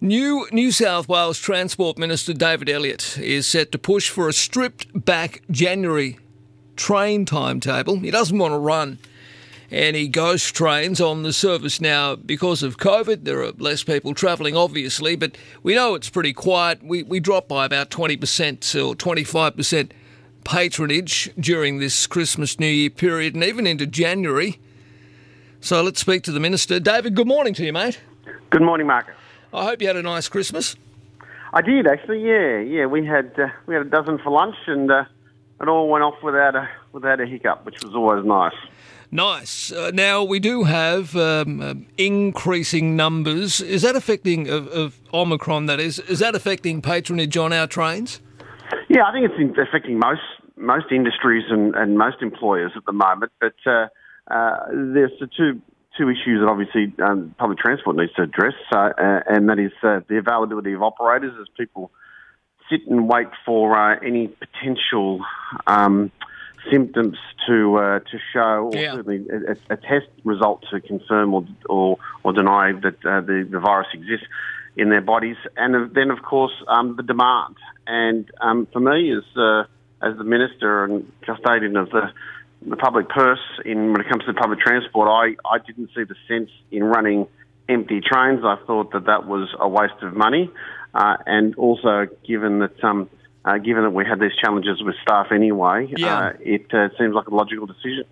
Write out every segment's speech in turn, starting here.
New New South Wales Transport Minister David Elliott is set to push for a stripped back January train timetable. He doesn't want to run any ghost trains on the service now because of COVID. There are less people travelling, obviously, but we know it's pretty quiet. We, we dropped by about 20% or 25% patronage during this Christmas New Year period and even into January. So let's speak to the Minister. David, good morning to you, mate. Good morning, Marcus. I hope you had a nice Christmas. I did actually. Yeah, yeah. We had uh, we had a dozen for lunch, and uh, it all went off without a without a hiccup, which was always nice. Nice. Uh, now we do have um, uh, increasing numbers. Is that affecting of, of, Omicron? That is. Is that affecting patronage on our trains? Yeah, I think it's affecting most most industries and, and most employers at the moment. But uh, uh, there's the two two issues that obviously um, public transport needs to address, uh, and that is uh, the availability of operators as people sit and wait for uh, any potential um, symptoms to uh, to show, or yeah. certainly a, a, test result to confirm or or, or deny that uh, the the virus exists in their bodies, and then of course um, the demand. And um, for me, as uh, as the minister and custodian of the the public purse in when it comes to public transport, I, I didn't see the sense in running empty trains. I thought that that was a waste of money, uh, and also given that um, uh, given that we had these challenges with staff anyway, yeah. uh, it uh, seems like a logical decision.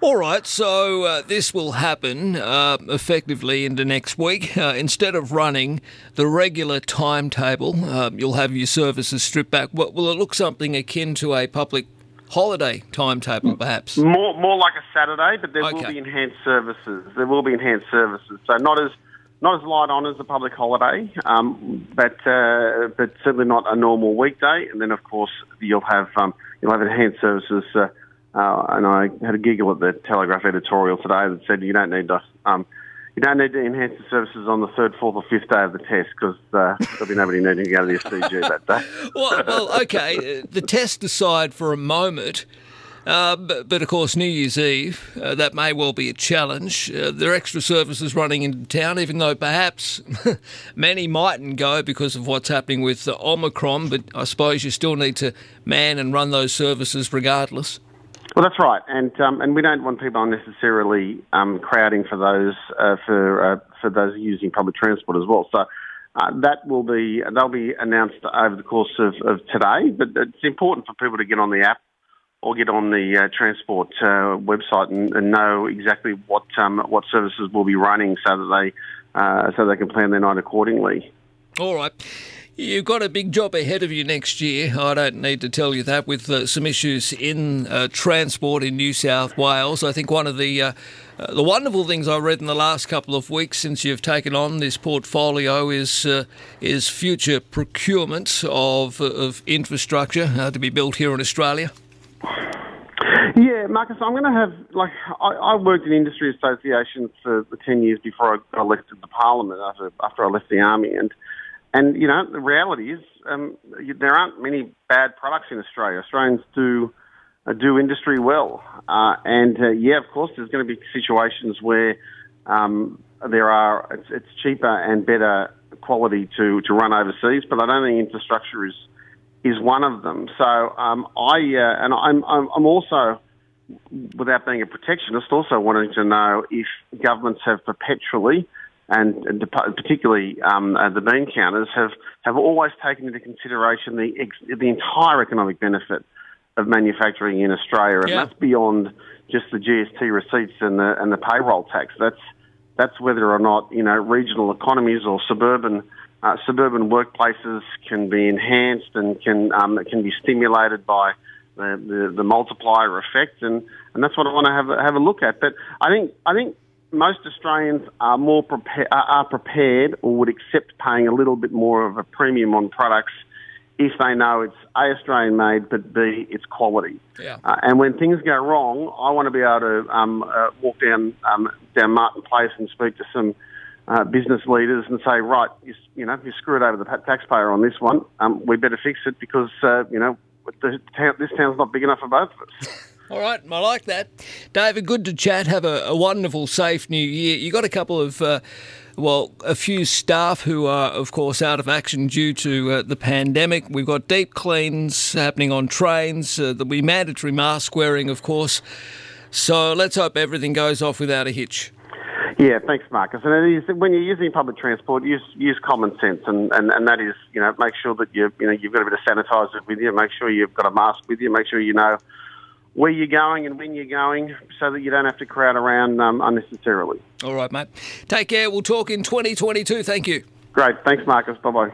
All right, so uh, this will happen uh, effectively into next week. Uh, instead of running the regular timetable, uh, you'll have your services stripped back. Will it look something akin to a public holiday timetable, perhaps? More, more like a Saturday, but there okay. will be enhanced services. There will be enhanced services, so not as not as light on as a public holiday, um, but uh, but certainly not a normal weekday. And then, of course, you'll have um, you'll have enhanced services. Uh, uh, and I had a giggle at the Telegraph editorial today that said you don't need to um, you don't need to enhance the services on the third, fourth, or fifth day of the test because uh, there'll be nobody needing to go to the SCG that day. well, well, okay. The test aside for a moment, uh, but, but, of course, New Year's Eve, uh, that may well be a challenge. Uh, there are extra services running into town, even though perhaps many mightn't go because of what's happening with Omicron, but I suppose you still need to man and run those services regardless. Well, that's right, and um, and we don't want people unnecessarily um, crowding for those uh, for uh, for those using public transport as well. So. Uh, that will be they'll be announced over the course of, of today, but it's important for people to get on the app or get on the uh, transport uh, website and, and, know exactly what um, what services will be running, so that they uh, so they can plan their night accordingly. All right. You've got a big job ahead of you next year. I don't need to tell you that with uh, some issues in uh, transport in New South Wales. I think one of the uh, uh the wonderful things I read in the last couple of weeks since you've taken on this portfolio is uh, is future procurement of of infrastructure uh, to be built here in Australia. Yeah, Marcus, I'm going to have like I, I worked in industry associations for the ten years before I got elected to Parliament after after I left the army, and and, you know, the reality is um, there aren't many bad products in Australia. Australians do uh, do industry well. Uh, and, uh, yeah, of course, there's going to be situations where um, there are, it's, it's, cheaper and better quality to, to run overseas, but I don't think infrastructure is is one of them. So um, I, uh, and I'm, I'm also, without being a protectionist, also wanting to know if governments have perpetually and, particularly um, uh, the bean counters have, have always taken into consideration the ex- the entire economic benefit of manufacturing in Australia, and yeah. that's beyond just the GST receipts and the and the payroll tax. That's that's whether or not you know regional economies or suburban uh, suburban workplaces can be enhanced and can um, can be stimulated by the, the, the multiplier effect, and, and that's what I want to have have a look at. But I think I think most Australians are more prepared, are prepared or would accept paying a little bit more of a premium on products if they know it's A, Australian made, but B, it's quality. Yeah. Uh, and when things go wrong, I want to be able to um, uh, walk down um, down Martin Place and speak to some uh, business leaders and say, right, you, you, know, you screwed over the taxpayer on this one. Um, we better fix it because uh, you know the town, this town's not big enough for both of us. All right, I like that. David, good to chat. Have a, a wonderful, safe new year. You got a couple of uh, well, a few staff who are, of course, out of action due to uh, the pandemic. We've got deep cleans happening on trains. Uh, there'll be mandatory mask wearing, of course. So let's hope everything goes off without a hitch. Yeah, thanks, Marcus. And when you're using public transport, use use common sense, and, and, and that is, you know, make sure that you you know you've got a bit of sanitizer with you. Make sure you've got a mask with you. Make sure you know where you're going and when you're going, so that you don't have to crowd around um, unnecessarily. All right, mate. Take care. We'll talk in 2022. Thank you. Great. Thanks, Marcus. Bye bye.